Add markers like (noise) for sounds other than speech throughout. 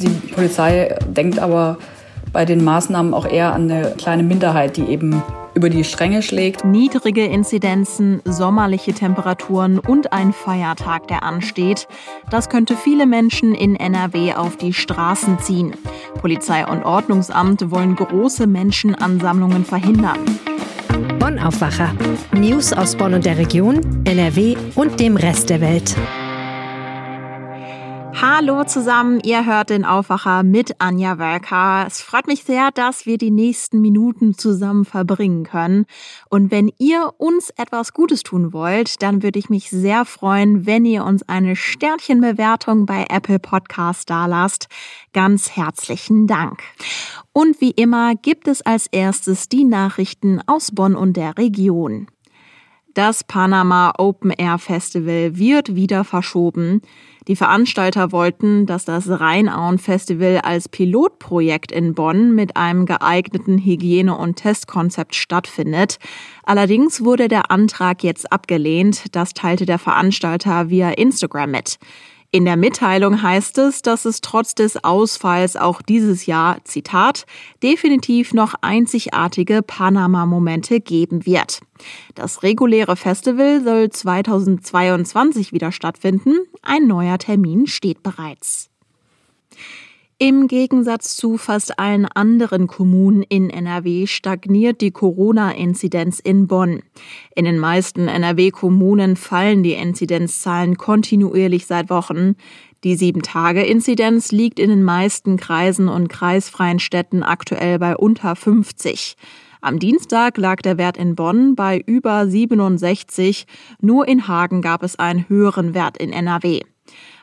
Die Polizei denkt aber bei den Maßnahmen auch eher an eine kleine Minderheit, die eben über die Stränge schlägt. Niedrige Inzidenzen, sommerliche Temperaturen und ein Feiertag, der ansteht. Das könnte viele Menschen in NRW auf die Straßen ziehen. Polizei und Ordnungsamt wollen große Menschenansammlungen verhindern. Bonn Aufwacher. News aus Bonn und der Region, NRW und dem Rest der Welt. Hallo zusammen, ihr hört den Aufwacher mit Anja Werker. Es freut mich sehr, dass wir die nächsten Minuten zusammen verbringen können. Und wenn ihr uns etwas Gutes tun wollt, dann würde ich mich sehr freuen, wenn ihr uns eine Sternchenbewertung bei Apple Podcast dalasst. Ganz herzlichen Dank. Und wie immer gibt es als erstes die Nachrichten aus Bonn und der Region. Das Panama Open Air Festival wird wieder verschoben. Die Veranstalter wollten, dass das Rheinauen Festival als Pilotprojekt in Bonn mit einem geeigneten Hygiene- und Testkonzept stattfindet. Allerdings wurde der Antrag jetzt abgelehnt. Das teilte der Veranstalter via Instagram mit. In der Mitteilung heißt es, dass es trotz des Ausfalls auch dieses Jahr, Zitat, definitiv noch einzigartige Panama-Momente geben wird. Das reguläre Festival soll 2022 wieder stattfinden. Ein neuer Termin steht bereits. Im Gegensatz zu fast allen anderen Kommunen in NRW stagniert die Corona-Inzidenz in Bonn. In den meisten NRW-Kommunen fallen die Inzidenzzahlen kontinuierlich seit Wochen. Die 7-Tage-Inzidenz liegt in den meisten Kreisen und kreisfreien Städten aktuell bei unter 50. Am Dienstag lag der Wert in Bonn bei über 67. Nur in Hagen gab es einen höheren Wert in NRW.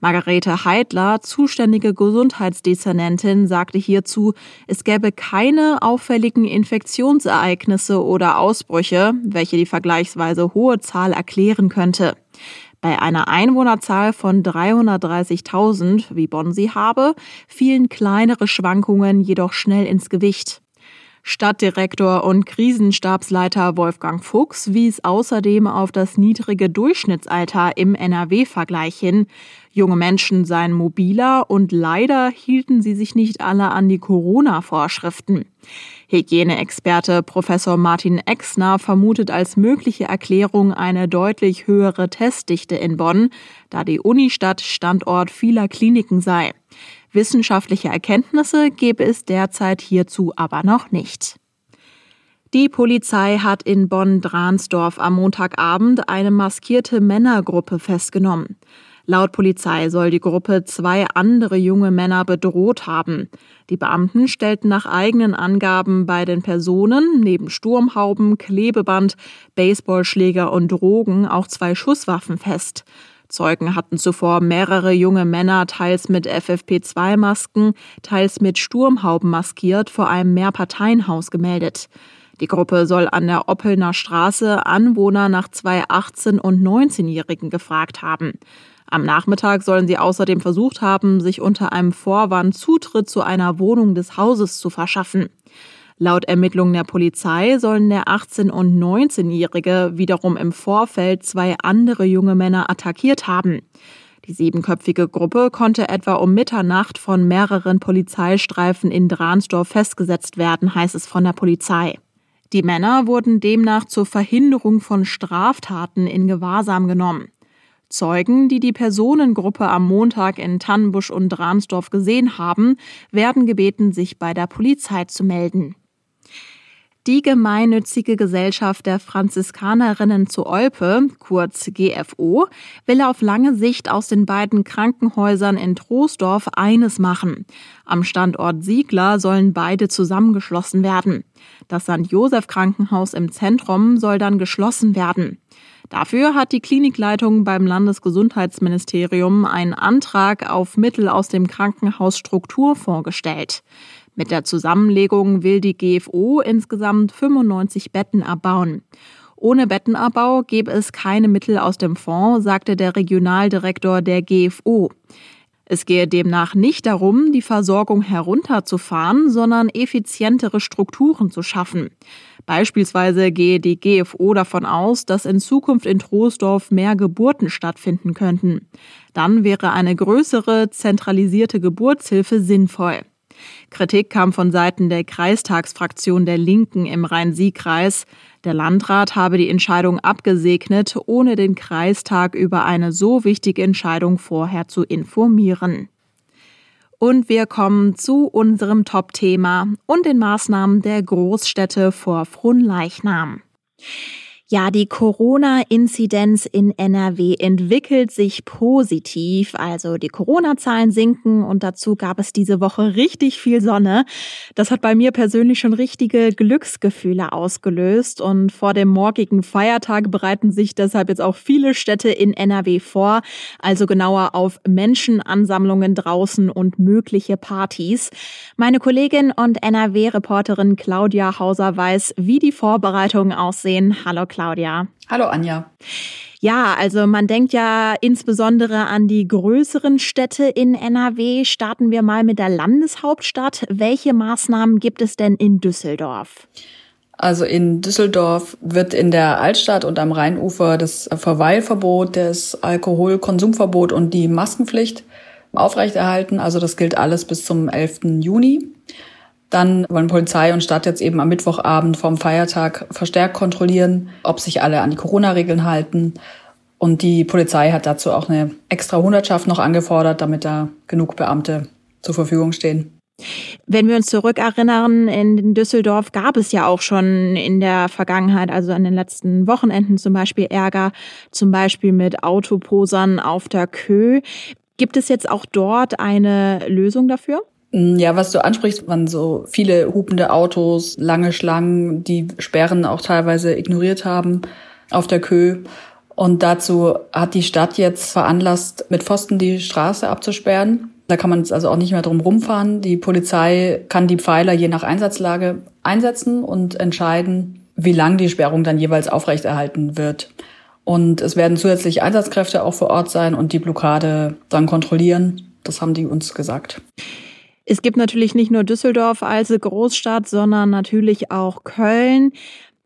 Margarete Heidler, zuständige Gesundheitsdezernentin, sagte hierzu, es gäbe keine auffälligen Infektionsereignisse oder Ausbrüche, welche die vergleichsweise hohe Zahl erklären könnte. Bei einer Einwohnerzahl von 330.000, wie Bonn sie habe, fielen kleinere Schwankungen jedoch schnell ins Gewicht. Stadtdirektor und Krisenstabsleiter Wolfgang Fuchs wies außerdem auf das niedrige Durchschnittsalter im NRW-Vergleich hin. Junge Menschen seien mobiler und leider hielten sie sich nicht alle an die Corona-Vorschriften. Hygieneexperte Professor Martin Exner vermutet als mögliche Erklärung eine deutlich höhere Testdichte in Bonn, da die Unistadt Standort vieler Kliniken sei. Wissenschaftliche Erkenntnisse gebe es derzeit hierzu aber noch nicht. Die Polizei hat in Bonn-Dransdorf am Montagabend eine maskierte Männergruppe festgenommen. Laut Polizei soll die Gruppe zwei andere junge Männer bedroht haben. Die Beamten stellten nach eigenen Angaben bei den Personen neben Sturmhauben, Klebeband, Baseballschläger und Drogen auch zwei Schusswaffen fest. Zeugen hatten zuvor mehrere junge Männer teils mit FFP2-Masken, teils mit Sturmhauben maskiert vor einem Mehrparteienhaus gemeldet. Die Gruppe soll an der Oppelner Straße Anwohner nach zwei 18- und 19-Jährigen gefragt haben. Am Nachmittag sollen sie außerdem versucht haben, sich unter einem Vorwand Zutritt zu einer Wohnung des Hauses zu verschaffen. Laut Ermittlungen der Polizei sollen der 18- und 19-Jährige wiederum im Vorfeld zwei andere junge Männer attackiert haben. Die siebenköpfige Gruppe konnte etwa um Mitternacht von mehreren Polizeistreifen in Dransdorf festgesetzt werden, heißt es von der Polizei. Die Männer wurden demnach zur Verhinderung von Straftaten in Gewahrsam genommen. Zeugen, die die Personengruppe am Montag in Tannenbusch und Dransdorf gesehen haben, werden gebeten, sich bei der Polizei zu melden. Die gemeinnützige Gesellschaft der Franziskanerinnen zu Olpe, kurz GFO, will auf lange Sicht aus den beiden Krankenhäusern in Troisdorf eines machen. Am Standort Siegler sollen beide zusammengeschlossen werden. Das St. Joseph Krankenhaus im Zentrum soll dann geschlossen werden. Dafür hat die Klinikleitung beim Landesgesundheitsministerium einen Antrag auf Mittel aus dem Krankenhausstrukturfonds gestellt. Mit der Zusammenlegung will die GFO insgesamt 95 Betten abbauen. Ohne Bettenabbau gäbe es keine Mittel aus dem Fonds, sagte der Regionaldirektor der GFO. Es gehe demnach nicht darum, die Versorgung herunterzufahren, sondern effizientere Strukturen zu schaffen. Beispielsweise gehe die GFO davon aus, dass in Zukunft in Troisdorf mehr Geburten stattfinden könnten. Dann wäre eine größere zentralisierte Geburtshilfe sinnvoll. Kritik kam von Seiten der Kreistagsfraktion der Linken im Rhein-Sieg-Kreis. Der Landrat habe die Entscheidung abgesegnet, ohne den Kreistag über eine so wichtige Entscheidung vorher zu informieren. Und wir kommen zu unserem Top-Thema und den Maßnahmen der Großstädte vor Fronleichnam. Ja, die Corona-Inzidenz in NRW entwickelt sich positiv. Also die Corona-Zahlen sinken und dazu gab es diese Woche richtig viel Sonne. Das hat bei mir persönlich schon richtige Glücksgefühle ausgelöst und vor dem morgigen Feiertag bereiten sich deshalb jetzt auch viele Städte in NRW vor, also genauer auf Menschenansammlungen draußen und mögliche Partys. Meine Kollegin und NRW-Reporterin Claudia Hauser weiß, wie die Vorbereitungen aussehen. Hallo Claudia. Hallo Anja. Ja, also man denkt ja insbesondere an die größeren Städte in NRW. Starten wir mal mit der Landeshauptstadt. Welche Maßnahmen gibt es denn in Düsseldorf? Also in Düsseldorf wird in der Altstadt und am Rheinufer das Verweilverbot, das Alkoholkonsumverbot und die Maskenpflicht aufrechterhalten. Also das gilt alles bis zum 11. Juni. Dann wollen Polizei und Stadt jetzt eben am Mittwochabend vom Feiertag verstärkt kontrollieren, ob sich alle an die Corona-Regeln halten. Und die Polizei hat dazu auch eine extra Hundertschaft noch angefordert, damit da genug Beamte zur Verfügung stehen. Wenn wir uns zurückerinnern, in Düsseldorf gab es ja auch schon in der Vergangenheit, also an den letzten Wochenenden zum Beispiel Ärger, zum Beispiel mit Autoposern auf der Kö. Gibt es jetzt auch dort eine Lösung dafür? Mm, ja, was du ansprichst, waren so viele hupende Autos, lange Schlangen, die Sperren auch teilweise ignoriert haben auf der Kö. Und dazu hat die Stadt jetzt veranlasst, mit Pfosten die Straße abzusperren. Da kann man jetzt also auch nicht mehr drum rumfahren. Die Polizei kann die Pfeiler je nach Einsatzlage einsetzen und entscheiden, wie lang die Sperrung dann jeweils aufrechterhalten wird. Und es werden zusätzlich Einsatzkräfte auch vor Ort sein und die Blockade dann kontrollieren. Das haben die uns gesagt. Es gibt natürlich nicht nur Düsseldorf als Großstadt, sondern natürlich auch Köln.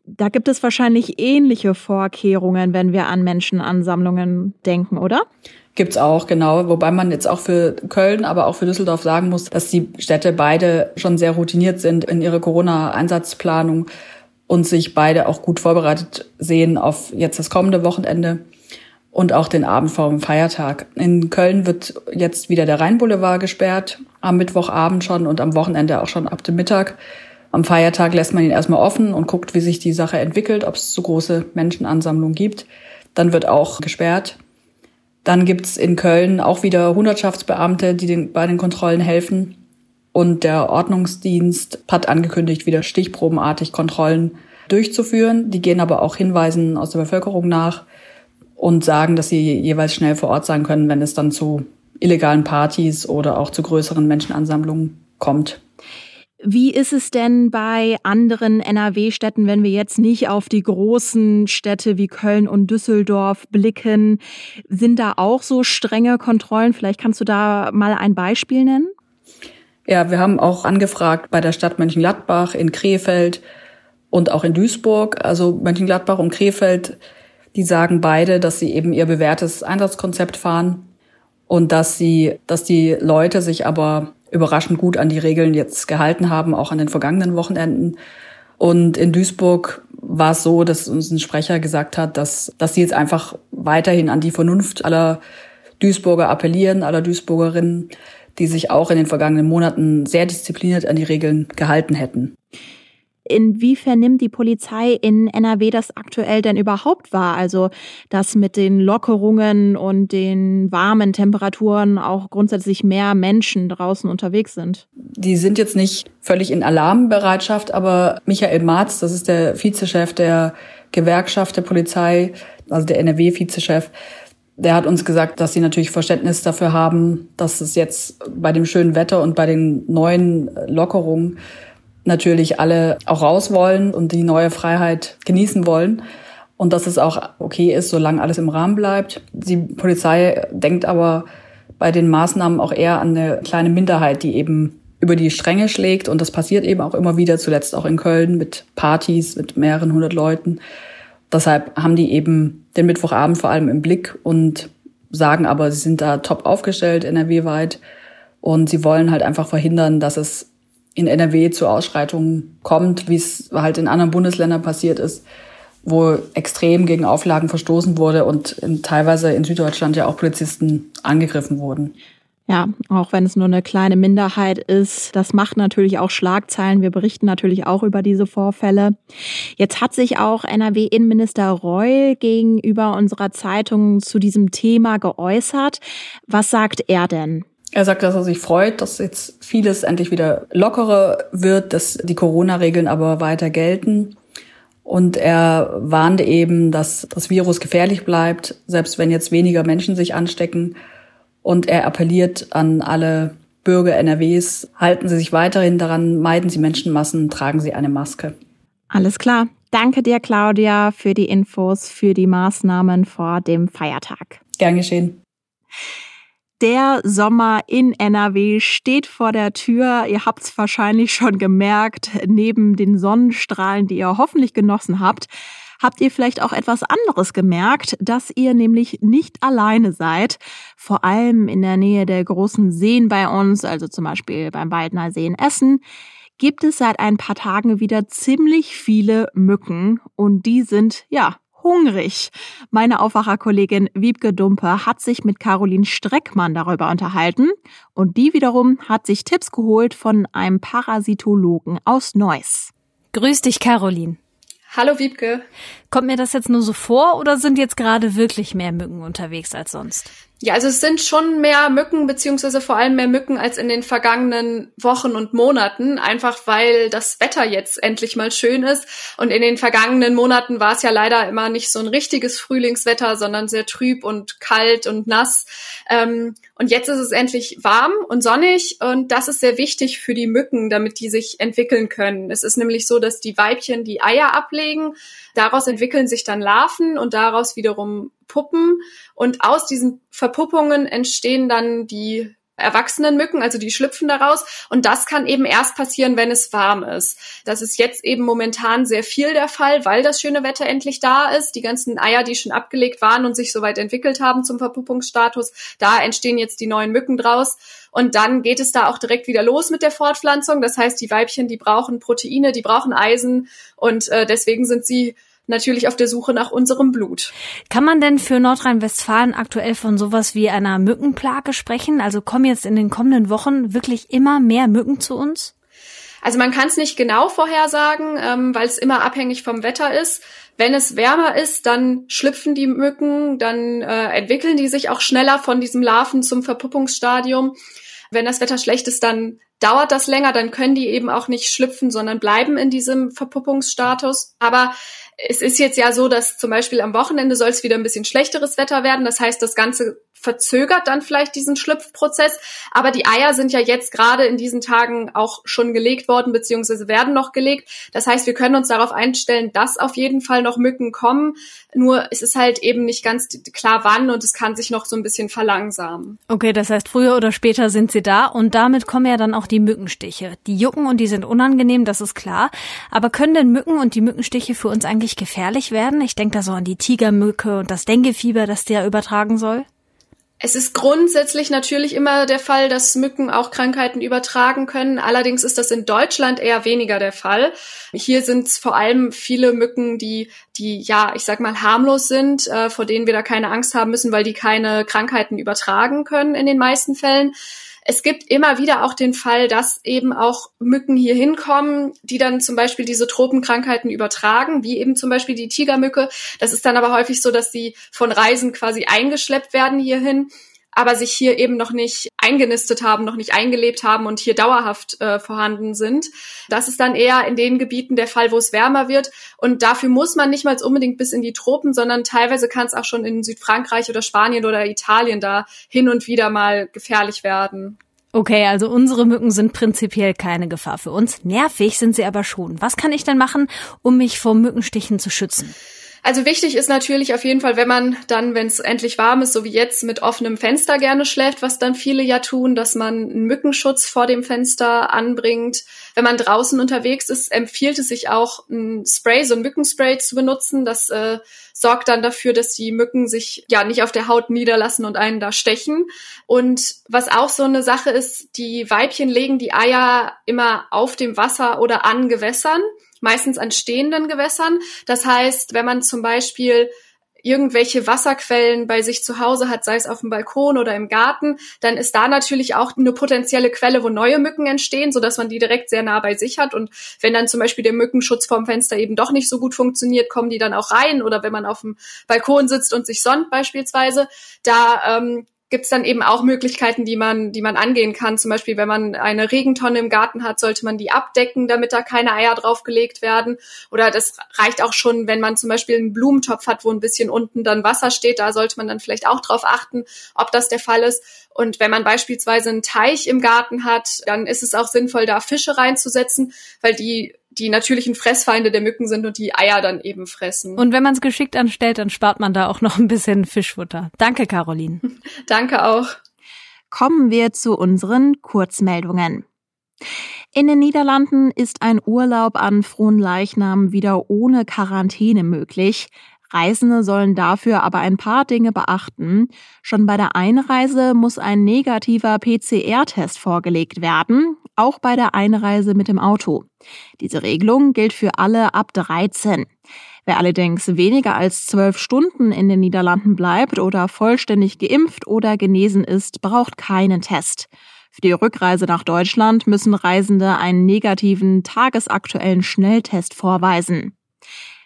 Da gibt es wahrscheinlich ähnliche Vorkehrungen, wenn wir an Menschenansammlungen denken, oder? Gibt's auch, genau. Wobei man jetzt auch für Köln, aber auch für Düsseldorf sagen muss, dass die Städte beide schon sehr routiniert sind in ihrer Corona-Einsatzplanung und sich beide auch gut vorbereitet sehen auf jetzt das kommende Wochenende und auch den Abend vor dem Feiertag. In Köln wird jetzt wieder der Rheinboulevard gesperrt, am Mittwochabend schon und am Wochenende auch schon ab dem Mittag. Am Feiertag lässt man ihn erstmal offen und guckt, wie sich die Sache entwickelt, ob es zu große Menschenansammlungen gibt. Dann wird auch gesperrt. Dann gibt's in Köln auch wieder Hundertschaftsbeamte, die den, bei den Kontrollen helfen. Und der Ordnungsdienst hat angekündigt, wieder stichprobenartig Kontrollen durchzuführen. Die gehen aber auch Hinweisen aus der Bevölkerung nach und sagen, dass sie jeweils schnell vor Ort sein können, wenn es dann zu illegalen Partys oder auch zu größeren Menschenansammlungen kommt. Wie ist es denn bei anderen NRW-Städten, wenn wir jetzt nicht auf die großen Städte wie Köln und Düsseldorf blicken? Sind da auch so strenge Kontrollen? Vielleicht kannst du da mal ein Beispiel nennen? Ja, wir haben auch angefragt bei der Stadt Mönchengladbach, in Krefeld und auch in Duisburg. Also Mönchengladbach und Krefeld die sagen beide, dass sie eben ihr bewährtes Einsatzkonzept fahren und dass sie, dass die Leute sich aber überraschend gut an die Regeln jetzt gehalten haben, auch an den vergangenen Wochenenden. Und in Duisburg war es so, dass uns ein Sprecher gesagt hat, dass, dass sie jetzt einfach weiterhin an die Vernunft aller Duisburger appellieren, aller Duisburgerinnen, die sich auch in den vergangenen Monaten sehr diszipliniert an die Regeln gehalten hätten. Inwiefern nimmt die Polizei in NRW das aktuell denn überhaupt wahr? Also, dass mit den Lockerungen und den warmen Temperaturen auch grundsätzlich mehr Menschen draußen unterwegs sind? Die sind jetzt nicht völlig in Alarmbereitschaft, aber Michael Marz, das ist der Vizechef der Gewerkschaft der Polizei, also der NRW-Vizechef, der hat uns gesagt, dass sie natürlich Verständnis dafür haben, dass es jetzt bei dem schönen Wetter und bei den neuen Lockerungen natürlich alle auch raus wollen und die neue Freiheit genießen wollen. Und dass es auch okay ist, solange alles im Rahmen bleibt. Die Polizei denkt aber bei den Maßnahmen auch eher an eine kleine Minderheit, die eben über die Stränge schlägt. Und das passiert eben auch immer wieder, zuletzt auch in Köln mit Partys mit mehreren hundert Leuten. Deshalb haben die eben den Mittwochabend vor allem im Blick und sagen aber, sie sind da top aufgestellt, NRW-weit. Und sie wollen halt einfach verhindern, dass es in NRW zu Ausschreitungen kommt, wie es halt in anderen Bundesländern passiert ist, wo extrem gegen Auflagen verstoßen wurde und in, teilweise in Süddeutschland ja auch Polizisten angegriffen wurden. Ja, auch wenn es nur eine kleine Minderheit ist, das macht natürlich auch Schlagzeilen. Wir berichten natürlich auch über diese Vorfälle. Jetzt hat sich auch NRW-Innenminister Reul gegenüber unserer Zeitung zu diesem Thema geäußert. Was sagt er denn? Er sagt, dass er sich freut, dass jetzt vieles endlich wieder lockerer wird, dass die Corona-Regeln aber weiter gelten. Und er warnte eben, dass das Virus gefährlich bleibt, selbst wenn jetzt weniger Menschen sich anstecken und er appelliert an alle Bürger NRWs, halten Sie sich weiterhin daran, meiden Sie Menschenmassen, tragen Sie eine Maske. Alles klar. Danke dir, Claudia, für die Infos, für die Maßnahmen vor dem Feiertag. Gern geschehen. Der Sommer in NRW steht vor der Tür. Ihr habt es wahrscheinlich schon gemerkt. Neben den Sonnenstrahlen, die ihr hoffentlich genossen habt, habt ihr vielleicht auch etwas anderes gemerkt, dass ihr nämlich nicht alleine seid. Vor allem in der Nähe der großen Seen bei uns, also zum Beispiel beim Waldner See in Essen, gibt es seit ein paar Tagen wieder ziemlich viele Mücken und die sind, ja, hungrig. Meine Aufwacherkollegin Wiebke Dumpe hat sich mit Caroline Streckmann darüber unterhalten und die wiederum hat sich Tipps geholt von einem Parasitologen aus Neuss. Grüß dich, Caroline. Hallo Wiebke. Kommt mir das jetzt nur so vor oder sind jetzt gerade wirklich mehr Mücken unterwegs als sonst? Ja, also es sind schon mehr Mücken, beziehungsweise vor allem mehr Mücken als in den vergangenen Wochen und Monaten, einfach weil das Wetter jetzt endlich mal schön ist. Und in den vergangenen Monaten war es ja leider immer nicht so ein richtiges Frühlingswetter, sondern sehr trüb und kalt und nass. Ähm, und jetzt ist es endlich warm und sonnig und das ist sehr wichtig für die Mücken, damit die sich entwickeln können. Es ist nämlich so, dass die Weibchen die Eier ablegen Daraus entwickeln sich dann Larven und daraus wiederum Puppen. Und aus diesen Verpuppungen entstehen dann die erwachsenen Mücken, also die schlüpfen daraus. Und das kann eben erst passieren, wenn es warm ist. Das ist jetzt eben momentan sehr viel der Fall, weil das schöne Wetter endlich da ist. Die ganzen Eier, die schon abgelegt waren und sich soweit entwickelt haben zum Verpuppungsstatus, da entstehen jetzt die neuen Mücken draus. Und dann geht es da auch direkt wieder los mit der Fortpflanzung. Das heißt, die Weibchen, die brauchen Proteine, die brauchen Eisen und äh, deswegen sind sie natürlich auf der Suche nach unserem Blut. Kann man denn für Nordrhein-Westfalen aktuell von sowas wie einer Mückenplage sprechen? Also kommen jetzt in den kommenden Wochen wirklich immer mehr Mücken zu uns? Also man kann es nicht genau vorhersagen, ähm, weil es immer abhängig vom Wetter ist. Wenn es wärmer ist, dann schlüpfen die Mücken, dann äh, entwickeln die sich auch schneller von diesem Larven zum Verpuppungsstadium. Wenn das Wetter schlecht ist, dann dauert das länger, dann können die eben auch nicht schlüpfen, sondern bleiben in diesem Verpuppungsstatus. Aber es ist jetzt ja so, dass zum Beispiel am Wochenende soll es wieder ein bisschen schlechteres Wetter werden. Das heißt, das Ganze verzögert dann vielleicht diesen Schlüpfprozess. Aber die Eier sind ja jetzt gerade in diesen Tagen auch schon gelegt worden, beziehungsweise werden noch gelegt. Das heißt, wir können uns darauf einstellen, dass auf jeden Fall noch Mücken kommen. Nur es ist halt eben nicht ganz klar wann und es kann sich noch so ein bisschen verlangsamen. Okay, das heißt, früher oder später sind sie da und damit kommen ja dann auch die Mückenstiche. Die jucken und die sind unangenehm, das ist klar. Aber können denn Mücken und die Mückenstiche für uns eigentlich gefährlich werden? Ich denke da so an die Tigermücke und das Denguefieber, das der übertragen soll. Es ist grundsätzlich natürlich immer der Fall, dass Mücken auch Krankheiten übertragen können. Allerdings ist das in Deutschland eher weniger der Fall. Hier sind es vor allem viele Mücken, die, die ja, ich sag mal, harmlos sind, äh, vor denen wir da keine Angst haben müssen, weil die keine Krankheiten übertragen können in den meisten Fällen. Es gibt immer wieder auch den Fall, dass eben auch Mücken hier hinkommen, die dann zum Beispiel diese Tropenkrankheiten übertragen, wie eben zum Beispiel die Tigermücke. Das ist dann aber häufig so, dass sie von Reisen quasi eingeschleppt werden hierhin aber sich hier eben noch nicht eingenistet haben, noch nicht eingelebt haben und hier dauerhaft äh, vorhanden sind. Das ist dann eher in den Gebieten der Fall, wo es wärmer wird. Und dafür muss man nicht mal unbedingt bis in die Tropen, sondern teilweise kann es auch schon in Südfrankreich oder Spanien oder Italien da hin und wieder mal gefährlich werden. Okay, also unsere Mücken sind prinzipiell keine Gefahr für uns. Nervig sind sie aber schon. Was kann ich denn machen, um mich vor Mückenstichen zu schützen? Also wichtig ist natürlich auf jeden Fall, wenn man dann, wenn es endlich warm ist, so wie jetzt, mit offenem Fenster gerne schläft, was dann viele ja tun, dass man einen Mückenschutz vor dem Fenster anbringt. Wenn man draußen unterwegs ist, empfiehlt es sich auch ein Spray, so ein Mückenspray zu benutzen. Das äh, sorgt dann dafür, dass die Mücken sich ja nicht auf der Haut niederlassen und einen da stechen. Und was auch so eine Sache ist, die Weibchen legen die Eier immer auf dem Wasser oder an Gewässern meistens an stehenden Gewässern. Das heißt, wenn man zum Beispiel irgendwelche Wasserquellen bei sich zu Hause hat, sei es auf dem Balkon oder im Garten, dann ist da natürlich auch eine potenzielle Quelle, wo neue Mücken entstehen, so dass man die direkt sehr nah bei sich hat. Und wenn dann zum Beispiel der Mückenschutz vorm Fenster eben doch nicht so gut funktioniert, kommen die dann auch rein. Oder wenn man auf dem Balkon sitzt und sich sonnt beispielsweise, da ähm, gibt es dann eben auch Möglichkeiten, die man, die man angehen kann. Zum Beispiel, wenn man eine Regentonne im Garten hat, sollte man die abdecken, damit da keine Eier draufgelegt werden. Oder das reicht auch schon, wenn man zum Beispiel einen Blumentopf hat, wo ein bisschen unten dann Wasser steht. Da sollte man dann vielleicht auch drauf achten, ob das der Fall ist. Und wenn man beispielsweise einen Teich im Garten hat, dann ist es auch sinnvoll, da Fische reinzusetzen, weil die die natürlichen Fressfeinde der Mücken sind und die Eier dann eben fressen. Und wenn man es geschickt anstellt, dann spart man da auch noch ein bisschen Fischfutter. Danke, Caroline. (laughs) Danke auch. Kommen wir zu unseren Kurzmeldungen. In den Niederlanden ist ein Urlaub an Fronleichnam wieder ohne Quarantäne möglich. Reisende sollen dafür aber ein paar Dinge beachten. Schon bei der Einreise muss ein negativer PCR-Test vorgelegt werden, auch bei der Einreise mit dem Auto. Diese Regelung gilt für alle ab 13. Wer allerdings weniger als zwölf Stunden in den Niederlanden bleibt oder vollständig geimpft oder genesen ist, braucht keinen Test. Für die Rückreise nach Deutschland müssen Reisende einen negativen tagesaktuellen Schnelltest vorweisen.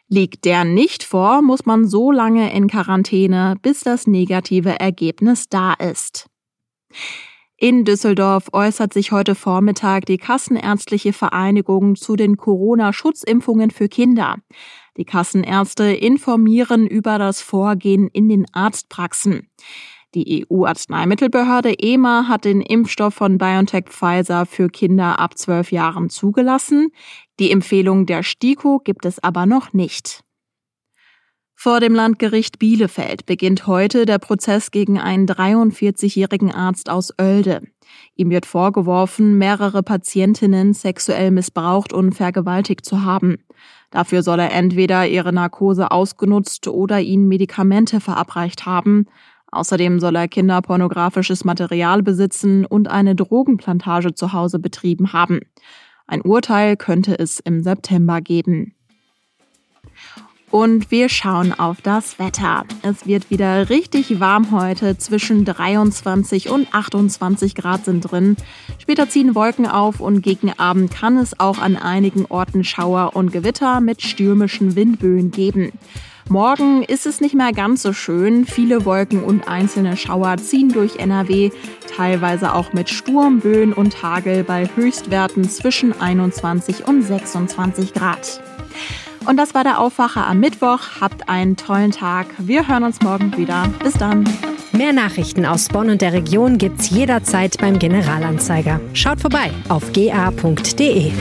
Liegt der nicht vor, muss man so lange in Quarantäne, bis das negative Ergebnis da ist. In Düsseldorf äußert sich heute Vormittag die Kassenärztliche Vereinigung zu den Corona-Schutzimpfungen für Kinder. Die Kassenärzte informieren über das Vorgehen in den Arztpraxen. Die EU-Arzneimittelbehörde EMA hat den Impfstoff von BioNTech Pfizer für Kinder ab zwölf Jahren zugelassen. Die Empfehlung der STIKO gibt es aber noch nicht. Vor dem Landgericht Bielefeld beginnt heute der Prozess gegen einen 43-jährigen Arzt aus Oelde. Ihm wird vorgeworfen, mehrere Patientinnen sexuell missbraucht und vergewaltigt zu haben. Dafür soll er entweder ihre Narkose ausgenutzt oder ihnen Medikamente verabreicht haben. Außerdem soll er kinderpornografisches Material besitzen und eine Drogenplantage zu Hause betrieben haben. Ein Urteil könnte es im September geben. Und wir schauen auf das Wetter. Es wird wieder richtig warm heute. Zwischen 23 und 28 Grad sind drin. Später ziehen Wolken auf und gegen Abend kann es auch an einigen Orten Schauer und Gewitter mit stürmischen Windböen geben. Morgen ist es nicht mehr ganz so schön. Viele Wolken und einzelne Schauer ziehen durch NRW, teilweise auch mit Sturmböen und Hagel bei Höchstwerten zwischen 21 und 26 Grad. Und das war der Aufwacher am Mittwoch. Habt einen tollen Tag. Wir hören uns morgen wieder. Bis dann. Mehr Nachrichten aus Bonn und der Region gibt's jederzeit beim Generalanzeiger. Schaut vorbei auf ga.de.